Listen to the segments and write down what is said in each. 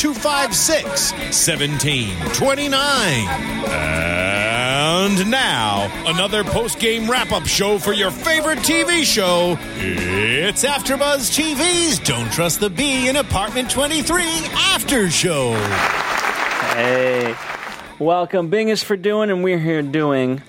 256 1729. And now, another post game wrap up show for your favorite TV show. It's AfterBuzz TV's Don't Trust the Bee in Apartment 23 After Show. Hey, welcome. Bing is for doing, and we're here doing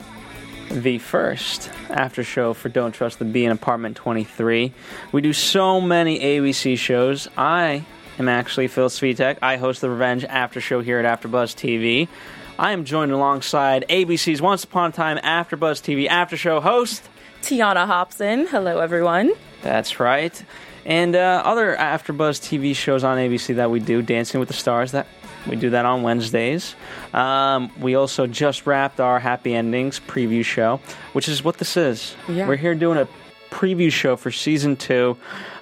the first after show for Don't Trust the Bee in Apartment 23. We do so many ABC shows. I am actually Phil Svitek. I host the Revenge After Show here at AfterBuzz TV. I am joined alongside ABC's Once Upon a Time AfterBuzz TV After Show host. Tiana Hobson. Hello, everyone. That's right. And uh, other AfterBuzz TV shows on ABC that we do, Dancing with the Stars. That we do that on Wednesdays. Um, we also just wrapped our Happy Endings preview show, which is what this is. Yeah. We're here doing a preview show for season two.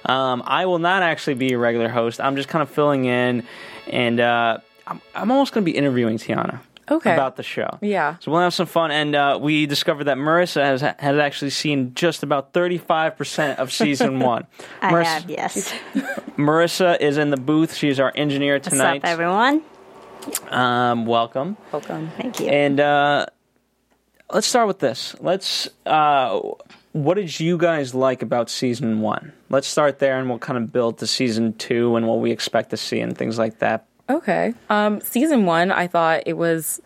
Um, I will not actually be a regular host. I'm just kind of filling in, and uh, I'm, I'm almost going to be interviewing Tiana. Okay. About the show. Yeah. So we'll have some fun. And uh, we discovered that Marissa has, has actually seen just about 35% of season one. I Marissa, have, yes. Marissa is in the booth. She's our engineer What's tonight. up, everyone? Um, welcome. Welcome. Thank you. And uh, let's start with this. Let's. Uh, what did you guys like about season one? Let's start there, and we'll kind of build to season two and what we expect to see and things like that. Okay. Um, season one, I thought it was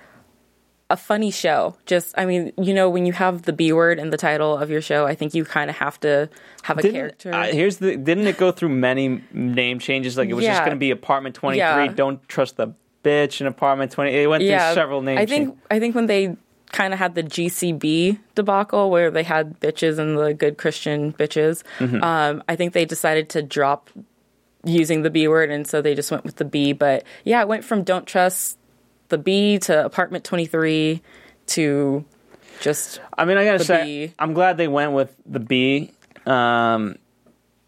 a funny show. Just, I mean, you know, when you have the B word in the title of your show, I think you kind of have to have a Didn't, character. uh, here's the. Didn't it go through many name changes? Like it was just going to be apartment twenty three. Yeah. Don't trust the bitch in apartment twenty. It went yeah, through several names. I think changes. I think when they kind of had the GCB debacle where they had bitches and the good Christian bitches, Mm-hmm. um, I think they decided to drop using the B word, and so they just went with the B. But yeah, it went from don't trust the B to apartment twenty three to just I mean, I gotta say, B. I'm glad they went with the B. Um,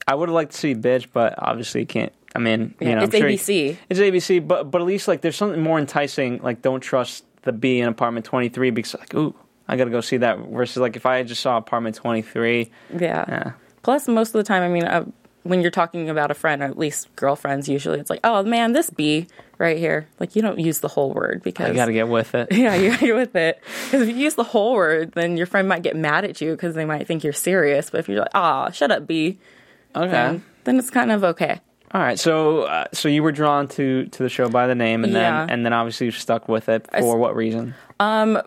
I would have liked to see bitch, but obviously you can't. I mean, you Yeah, know, it's I'm sure you- ABC. it's ABC, but but at least like there's something more enticing. Like, don't trust the B in apartment 23 because like, ooh, I gotta go see that. Versus like if I just saw apartment 23, yeah. yeah, Plus, most of the time, I mean, uh, when you're talking about a friend, or at least girlfriends, usually it's like, oh man, this B right here. Like you don't use the whole word because you gotta get with it. Yeah, you're, you're with it. Because if you use the whole word, then your friend might get mad at you because they might think you're serious. But if you're like, ah, shut up, B, Okay, then, then it's kind of okay. All right. So uh, so you were drawn to to the show by the name, and Yeah. then and then obviously you stuck with it for what reason?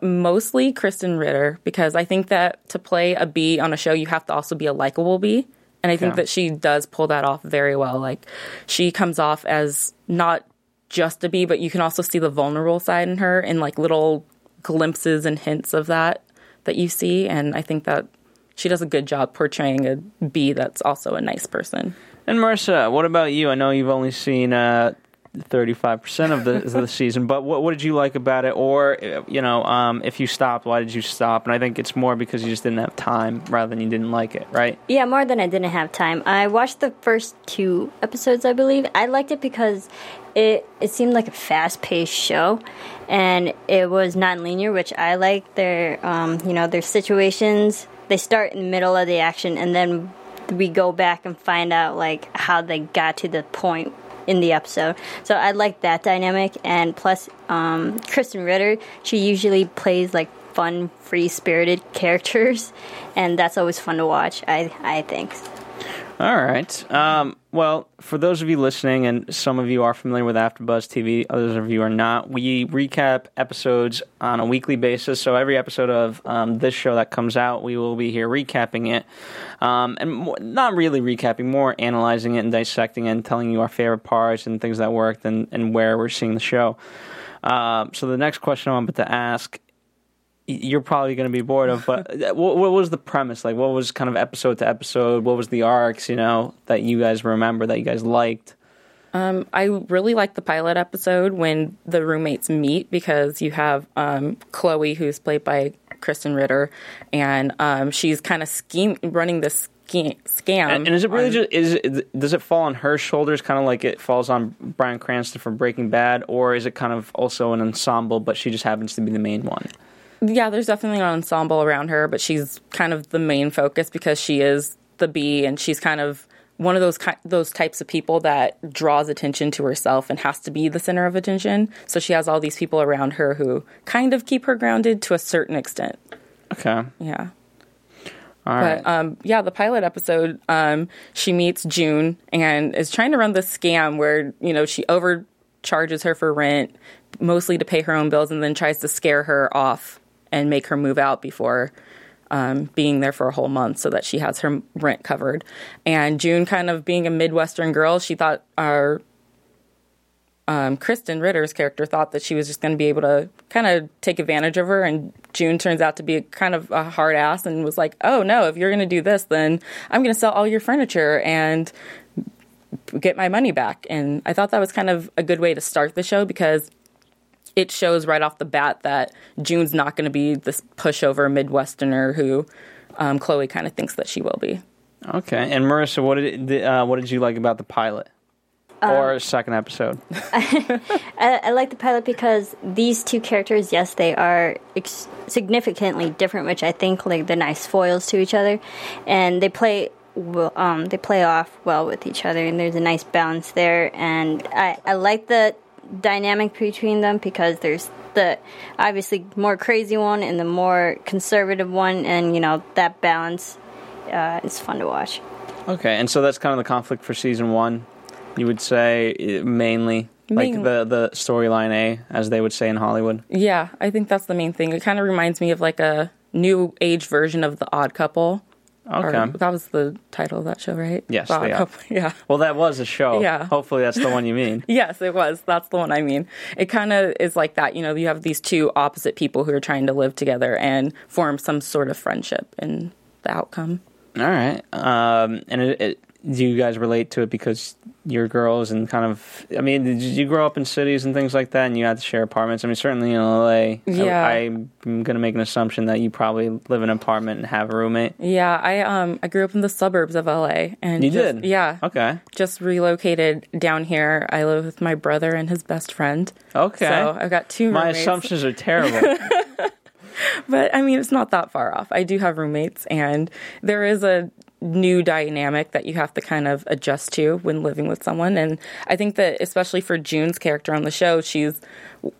Mostly Krysten Ritter because I think that to play a B on a show, you have to also be a likable B. And I think Okay. that she does pull that off very well. Like she comes off as not just a B, but you can also see the vulnerable side in her in like little glimpses and hints of that that you see. And I think that she does a good job portraying a B that's also a nice person. And Marissa, what about you? I know you've only seen uh, 35% of the, of the season, but what, what did you like about it? Or, uh, you know, um, if you stopped, why did you stop? And I think it's more because you just didn't have time rather than you didn't like it, right? Yeah, more than I didn't have time. I watched the first two episodes, I believe. I liked it because it it seemed like a fast paced show, and it was non-linear, which I like. Their um, you know their situations. They start in the middle of the action, and then we go back and find out like how they got to the point in the episode. So I like that dynamic, and plus, um, Krysten Ritter, she usually plays like fun, free spirited characters, and that's always fun to watch. I I think. All right. Um, well, for those of you listening, and some of you are familiar with AfterBuzz TV, others of you are not. We recap episodes on a weekly basis. So every episode of um, this show that comes out, we will be here recapping it, um, and not really recapping, more analyzing it and dissecting it, and telling you our favorite parts and things that worked and, and where we're seeing the show. Um, so the next question I'm about to ask you're probably going to be bored of. But what, what was the premise? Like, what was kind of episode to episode? What was the arcs? You know, that you guys remember that you guys liked? I really like the pilot episode when the roommates meet because you have um, Chloe, who's played by Krysten Ritter, and um, she's kind of scheme running this scam. scam And, and is it really on- just is it, does it fall on her shoulders, kind of like it falls on Bryan Cranston from Breaking Bad, or is it kind of also an ensemble, but she just happens to be the main one? Yeah, there's definitely an ensemble around her, but she's kind of the main focus because she is the bee, and she's kind of one of those ki- those types of people that draws attention to herself and has to be the center of attention. So she has all these people around her who kind of keep her grounded to a certain extent. Okay, Yeah. all right. But um, yeah, the pilot episode, um, she meets June and is trying to run this scam where you know she overcharges her for rent, mostly to pay her own bills, and then tries to scare her off and make her move out before um, being there for a whole month so that she has her rent covered. And June, kind of being a Midwestern girl, she thought our um, Krysten Ritter's character thought that she was just going to be able to kind of take advantage of her, and June turns out to be kind of a hard ass and was like, "Oh no, if you're going to do this, then I'm going to sell all your furniture and get my money back." And I thought that was kind of a good way to start the show because it shows right off the bat that June's not going to be this pushover Midwesterner who um, Chloe kind of thinks that she will be. okay. And Marissa, what did it, uh, what did you like about the pilot or second episode? I, I like the pilot because these two characters, yes, they are ex- significantly different, which I think like they're nice foils to each other, and they play well, um, they play off well with each other, and there's a nice balance there. And I, I like the dynamic between them because there's the obviously more crazy one and the more conservative one, and you know that balance uh, is fun to watch. Okay, and so that's kind of the conflict for season one. You would say mainly like the the storyline A, as they would say in Hollywood. Yeah, I think that's the main thing. It kind of reminds me of like a new age version of The Odd Couple. Or- Okay. that was the title of that show, right? Yes, Odd The Yeah. Well, that was a show. Yeah. Hopefully, that's the one you mean. Yes, it was. That's the one I mean. It kind of is like that. You know, you have these two opposite people who are trying to live together and form some sort of friendship, and the outcome. All right. Um, and it, it, do you guys relate to it because you're girls and kind of? I mean, did you grow up in cities and things like that, and you had to share apartments? I mean, certainly in LA. Yeah. I, I'm going to make an assumption that you probably live in an apartment and have a roommate. Yeah, I um I grew up in the suburbs of LA, and You just- did. Yeah. Okay. Just relocated down here. I live with my brother and his best friend. Okay. So I've got two My assumptions are terrible. But I mean, it's not that far off. I do have roommates, and there is a new dynamic that you have to kind of adjust to when living with someone. And I think that, especially for June's character on the show, she's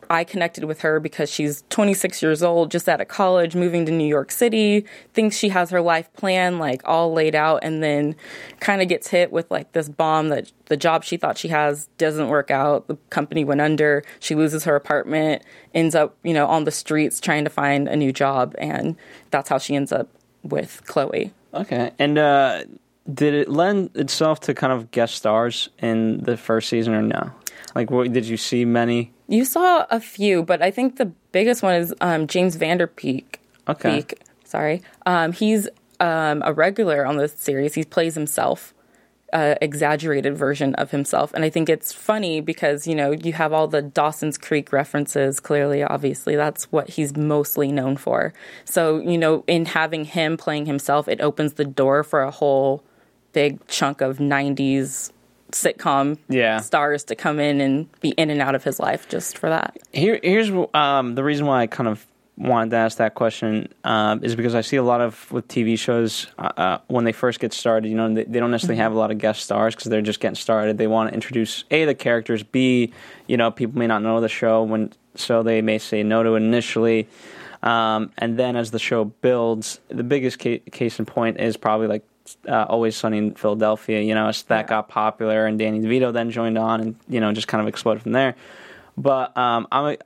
I connected with her because she's 26 years old, just out of college, moving to New York City, thinks she has her life plan like all laid out, and then kind of gets hit with like this bomb that the job she thought she has doesn't work out. The company went under. She loses her apartment, ends up, you know, on the streets trying to find a new job, and that's how she ends up with Chloe. Okay. And uh, did it lend itself to kind of guest stars in the first season or no? Like, what, did you see many? You saw a few, but I think the biggest one is um, James Vanderpeek. Okay. Peak, sorry. Um, he's um, a regular on this series. He plays himself, uh, exaggerated version of himself, and I think it's funny because you know you have all the Dawson's Creek references. Clearly, obviously, that's what he's mostly known for. So you know, in having him playing himself, it opens the door for a whole big chunk of '90s sitcom Yeah. stars to come in and be in and out of his life just for that. Here, here's um, the reason why I kind of wanted to ask that question um, is because I see a lot of with TV shows uh, uh, when they first get started. You know, they, they don't necessarily have a lot of guest stars because they're just getting started. They want to introduce a the characters, b you know people may not know the show when so they may say no to it initially. Um, and then as the show builds, the biggest ca- case in point is probably like uh, Always Sunny in Philadelphia. You know, as that got popular, and Danny DeVito then joined on, and you know, just kind of exploded from there. But um, I'm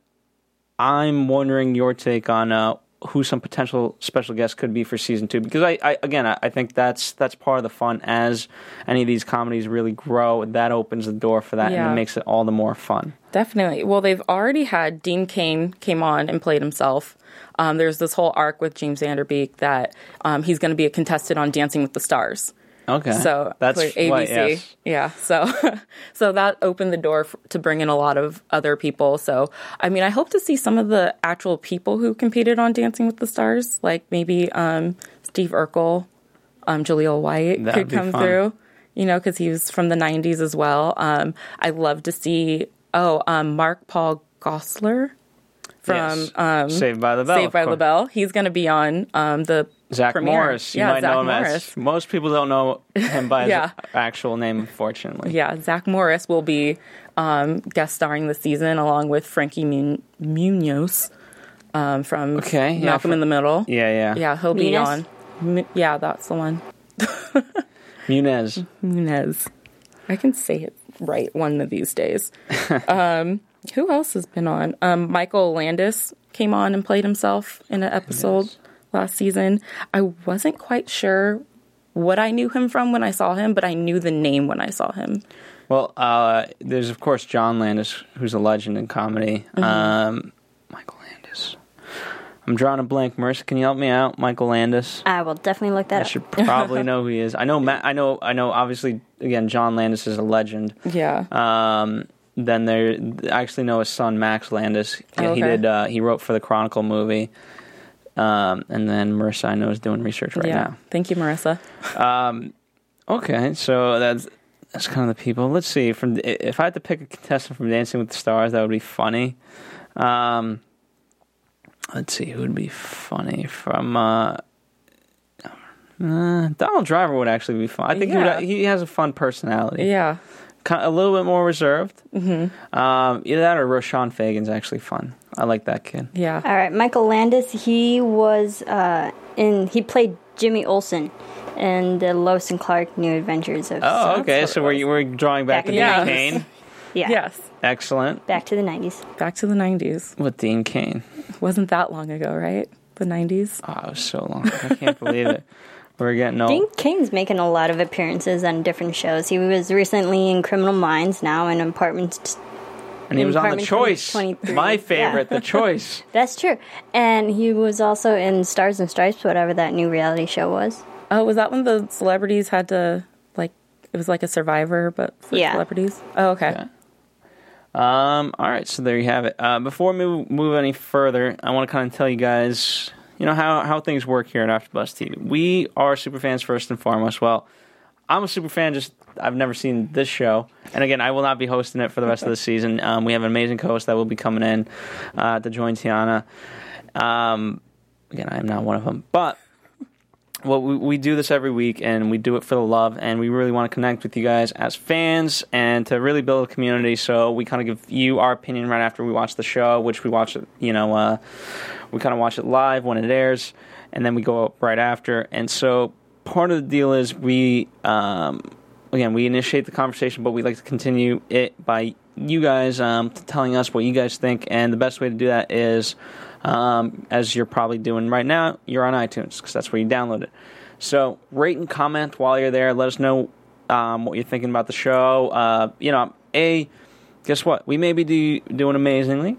I'm wondering your take on uh, who some potential special guests could be for season two because I, I again I, I think that's that's part of the fun as any of these comedies really grow that opens the door for that and it makes it all the more fun. Definitely. Well, they've already had Dean Cain came on and played himself. Um, there's this whole arc with James Vanderbeek that um, he's going to be a contestant on Dancing with the Stars. Okay, So that's ABC, what- yes. yeah. So, so that opened the door f- to bring in a lot of other people. So, I mean, I hope to see some of the actual people who competed on Dancing with the Stars, like maybe um, Steve Urkel, um, Jaleel White That would could come fun. through. You know, because he was from the '90s as well. Um, I'd love to see. Oh, um, Mark Paul Gosselaar from Yes. um, Saved by the Bell. Saved by course. the Bell. He's going to be on um, the Zach premiere. Morris. You yeah, might Zach know him Morris. as. Most people don't know him by Yeah. his actual name, unfortunately. Yeah, Zach Morris will be um, guest starring this season along with Frankie Mun- Munoz um, from Okay, yeah, Malcolm fr- in the Middle. Yeah, yeah. Yeah, he'll be Muniz? on. Mu- Yeah, that's the one. Munez. Munez. I can say it right one of these days. um, who else has been on? Um, Michael Landis came on and played himself in an episode last season. I wasn't quite sure what I knew him from when I saw him, but I knew the name when I saw him. Well, uh, there's of course John Landis, who's a legend in comedy. Mm-hmm. Um, Michael Landis. I'm drawing a blank. Marissa, can you help me out? Michael Landis. I will definitely look that I up. I should probably know who he is. I know. Matt, I know. I know. Obviously, again, John Landis is a legend. Yeah. Um, then there, I actually know his son Max Landis. He, Oh, he did. Uh, he wrote for the Chronicle movie. Um, and then Marissa, I know, is doing research right yeah. now. Thank you, Marissa. Okay, so that's that's kind of the people. Let's see. From if I had to pick a contestant from Dancing with the Stars, that would be funny. Um, let's see who would be funny from. Uh, uh, Donald Driver would actually be fun. I think Yeah. he, would, he has a fun personality. Yeah. Ki- a little bit more reserved. Mm-hmm. Um, either that or Roshon Fegan's actually fun. I like that kid. Yeah. All right, Michael Landis. He was uh, in. He played Jimmy Olsen in the Lois and Clark New Adventures of. Oh, okay. So we're was. we're drawing back to Dean Yeah. Cain. yeah. Yes. Excellent Back to the nineties. Back to the 90s. with Dean Cain. Wasn't that long ago, right? The 90s. Oh, it was so long. I can't believe it. We're getting old. Dean Cain's making a lot of appearances on different shows. He was recently in Criminal Minds, now in Apartments. And he was on the choice. My favorite, the choice. That's true. And he was also in Stars and Stripes, whatever that new reality show was. Oh, was that when the celebrities had to, like, it was like a survivor, but for Yeah. celebrities? Oh, okay. Yeah. Um, all right, so there you have it. Uh, before we move, move any further, I want to kind of tell you guys, you know, how, how things work here at AfterBuzz TV. We are super fans first and foremost. Well, I'm a super fan. Just I've never seen this show, and again, I will not be hosting it for the rest of the season. Um, we have an amazing co host that will be coming in uh, to join Tiana. Um, again, I am not one of them, but well, we, we do this every week, and we do it for the love, and we really want to connect with you guys as fans and to really build a community. So we kind of give you our opinion right after we watch the show, which we watch you know, uh, we kind of watch it live when it airs, and then we go up right after. And so part of the deal is we, um, again, we initiate the conversation, but we like to continue it by you guys um, telling us what you guys think, and the best way to do that is um, as you're probably doing right now, you're on iTunes because that's where you download it. So rate and comment while you're there. Let us know um, what you're thinking about the show. Uh, you know, a guess what? We may be do, doing amazingly,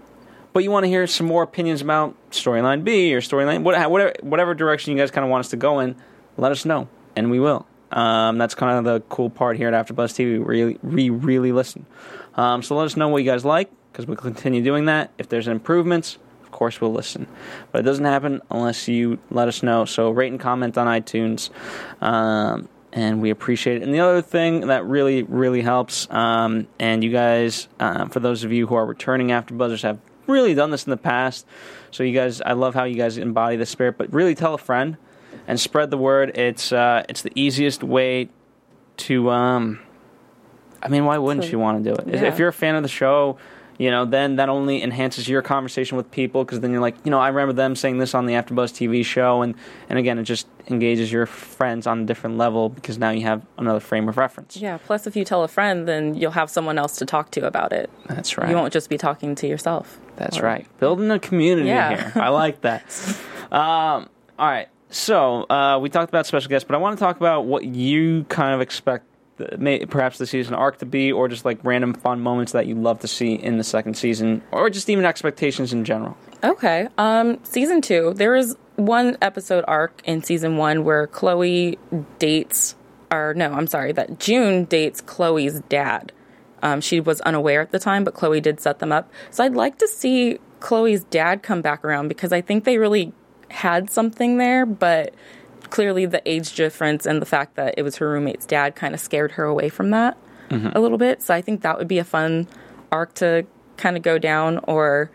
but you want to hear some more opinions about storyline B or storyline whatever whatever direction you guys kind of want us to go in. Let us know, and we will. Um, that's kind of the cool part here at AfterBuzz TV. We really, we really listen. Um, so let us know what you guys like because we'll continue doing that. If there's improvements, of course we'll listen. But it doesn't happen unless you let us know. So rate and comment on iTunes. Um, and we appreciate it. And the other thing that really, really helps, um, and you guys, uh, for those of you who are returning after buzzers, have really done this in the past. So you guys, I love how you guys embody the spirit. But really, tell a friend and spread the word. It's uh, it's the easiest way to. Um, I mean, why wouldn't So- you want to do it? Yeah. If you're a fan of the show, you know, then that only enhances your conversation with people because then you're like, you know, I remember them saying this on the AfterBuzz TV show, and and again, it just engages your friends on a different level because now you have another frame of reference. Yeah. Plus, if you tell a friend, then you'll have someone else to talk to about it. That's right. You won't just be talking to yourself. That's Or- right. Building a community Yeah. here. I like that. um, all right. So uh, we talked about special guests, but I want to talk about what you kind of expect, may, perhaps the season arc to be, or just like random fun moments that you'd love to see in the second season, or just even expectations in general. Okay. Um, season two, there is one episode arc in season one where Chloe dates, or no, I'm sorry, that June dates Chloe's dad. Um, she was unaware at the time, but Chloe did set them up. So I'd like to see Chloe's dad come back around because I think they really had something there, but clearly the age difference and the fact that it was her roommate's dad kind of scared her away from that mm-hmm. a little bit. So I think that would be a fun arc to kind of go down or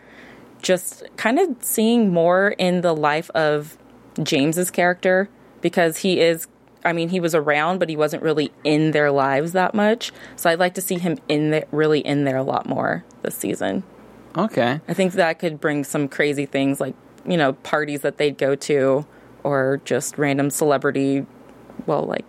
just kind of seeing more in the life of James's character because he is I mean he was around but he wasn't really in their lives that much. So I'd like to see him in there really in there a lot more this season. Okay. I think that could bring some crazy things like, you know, parties that they'd go to or just random celebrity well like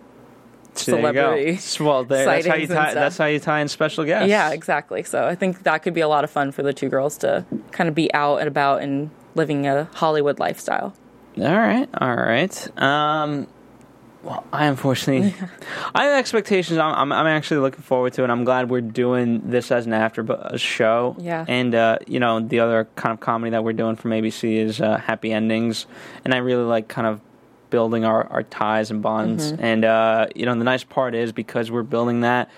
there. Celebrity Well, there, that's how you tie. That's how you tie in special guests. Yeah, exactly. So I think that could be a lot of fun for the two girls to kind of be out and about and living a Hollywood lifestyle. All right, all right. Um, well, I unfortunately, I have expectations. I'm, I'm, I'm actually looking forward to it. I'm glad we're doing this as an after show. Yeah. And uh, you know, the other kind of comedy that we're doing from ABC is uh, Happy Endings, and I really like kind of building our, our ties and bonds. And uh, you know, the nice part is because we're building that.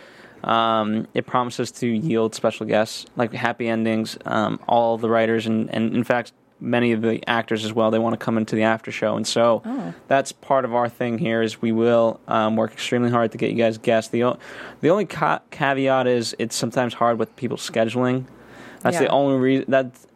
Um, it promises to yield special guests like happy endings. Um, all the writers and, and in fact many of the actors as well. They want to come into the after show, and so that's part of our thing here. Is we will um, work extremely hard to get you guys guests. The o- the only ca- caveat is it's sometimes hard with people scheduling. That's the only reason. That's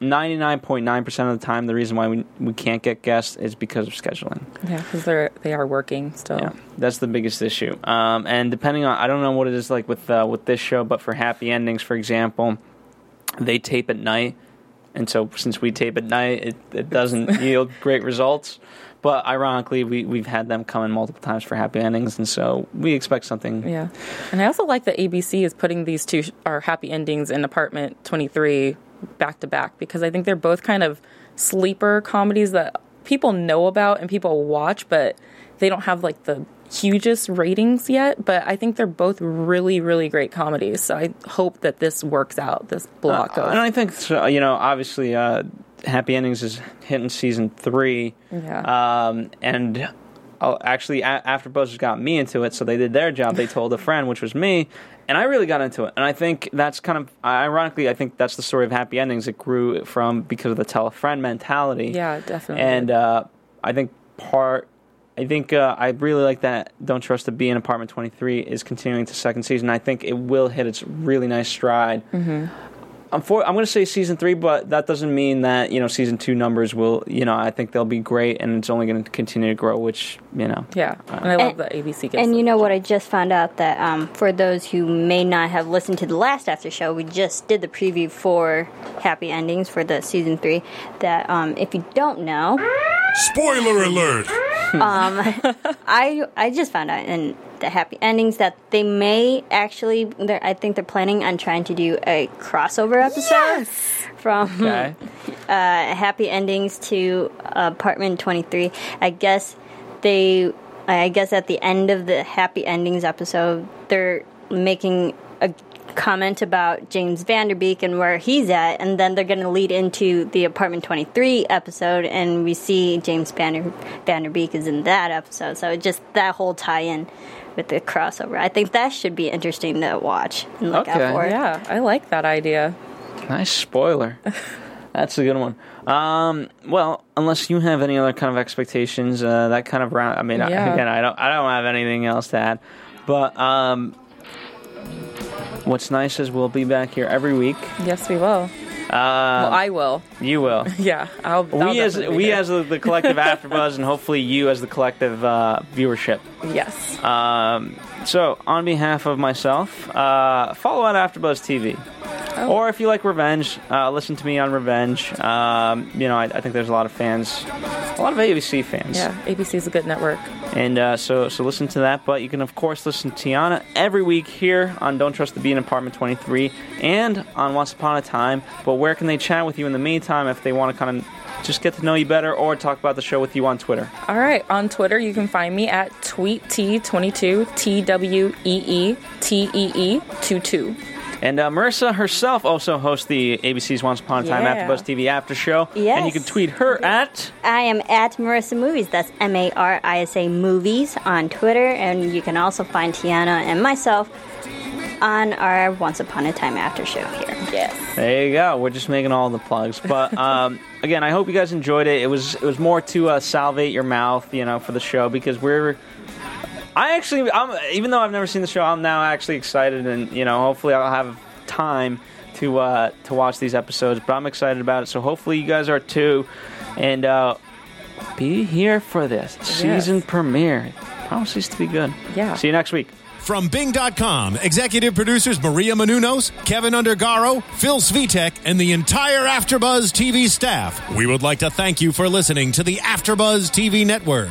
ninety nine point nine percent of the time the reason why we we can't get guests is because of scheduling. Yeah, because they're they are working still. Yeah, that's the biggest issue. Um, and depending on, I don't know what it is like with uh, with this show, but for Happy Endings, for example, they tape at night, and so since we tape at night, it, it doesn't yield great results. But ironically, we we've had them come in multiple times for Happy Endings, and so we expect something. Yeah, and I also like that ABC is putting these two our happy endings in Apartment Twenty Three back to back because I think they're both kind of sleeper comedies that people know about and people watch, but they don't have like the hugest ratings yet. But I think they're both really, really great comedies. So I hope that this works out. This block Uh, of and I think so, you know, obviously, uh, Happy Endings is hitting season three. Yeah. Um, and uh, actually, a- after Buzzers got me into it, so they did their job. They told a friend, which was me, and I really got into it. And I think that's kind of ironically, I think that's the story of Happy Endings. It grew from because of the tell a friend mentality. yeah, definitely. And uh, I think part, I think uh, I really like that. Don't trust the B in Apartment Twenty Three is continuing to second season. I think it will hit its really nice stride. Mm-hmm. I'm for, I'm going to say season three, but that doesn't mean that you know season two numbers will. You know, I think they'll be great, and it's only going to continue to grow. Which you know, yeah, and I love And- that ABC gets. And you know what? I just found out that um, for those who may not have listened to the last after show, we just did the preview for Happy Endings for the season three. That um, if you don't know, Spoiler alert! I I just found out in the Happy Endings that they may actually. they're- I think they're planning on trying to do a crossover episode from okay. uh, Happy Endings to Apartment 23. I guess they, I guess at the end of the Happy Endings episode, they're making a comment about James Vanderbeek and where he's at, and then they're going to lead into the Apartment 23 episode, and we see James Vander, Vanderbeek is in that episode. So it just that whole tie in with the crossover. I think that should be interesting to watch and look Okay. out for. yeah, I like that idea. Nice spoiler. That's a good one. Um, well, unless you have any other kind of expectations, uh, that kind of round. I mean, I, again, I don't, I don't have anything else to add. But um, what's nice is we'll be back here every week. Yes, we will. Uh, well, I will. you will. Yeah, I'll. I'll we as we there. as the, the collective AfterBuzz, and hopefully you as the collective uh, viewership. yes. Um, so, on behalf of myself, uh, follow at AfterBuzz TV. Or if you like Revenge, uh, listen to me on Revenge. Um, you know, I, I think there's a lot of fans, a lot of ABC fans. Yeah, ABC is a good network. And uh, so, so listen to that. But you can, of course, listen to Tiana every week here on Don't Trust the Bee in Apartment 23 and on Once Upon a Time. But where can they chat with you in the meantime if they want to kind of just get to know you better or talk about the show with you on Twitter? All right, on Twitter, you can find me at TweetT22, T W E E T E E 22. And uh, Marissa herself also hosts the ABC's Once Upon a Time Yeah. AfterBuzz TV After Show. Yes. And you can tweet her at I am at Marissa Movies. That's M A R I S A Movies on Twitter, and you can also find Tiana and myself on our Once Upon a Time After Show here. Yes. There you go. We're just making all the plugs. But um, again, I hope you guys enjoyed it. It was it was more to uh, salvate your mouth, you know, for the show because we're. I actually, I'm, even though I've never seen the show, I'm now actually excited, and you know, hopefully, I'll have time to uh, to watch these episodes. But I'm excited about it, so hopefully, you guys are too, and uh, be here for this season premiere. It promises to be good. Yeah. See you next week. From Bing.com, executive producers Maria Menounos, Kevin Undergaro, Phil Svitek, and the entire Afterbuzz TV staff, we would like to thank you for listening to the Afterbuzz TV network.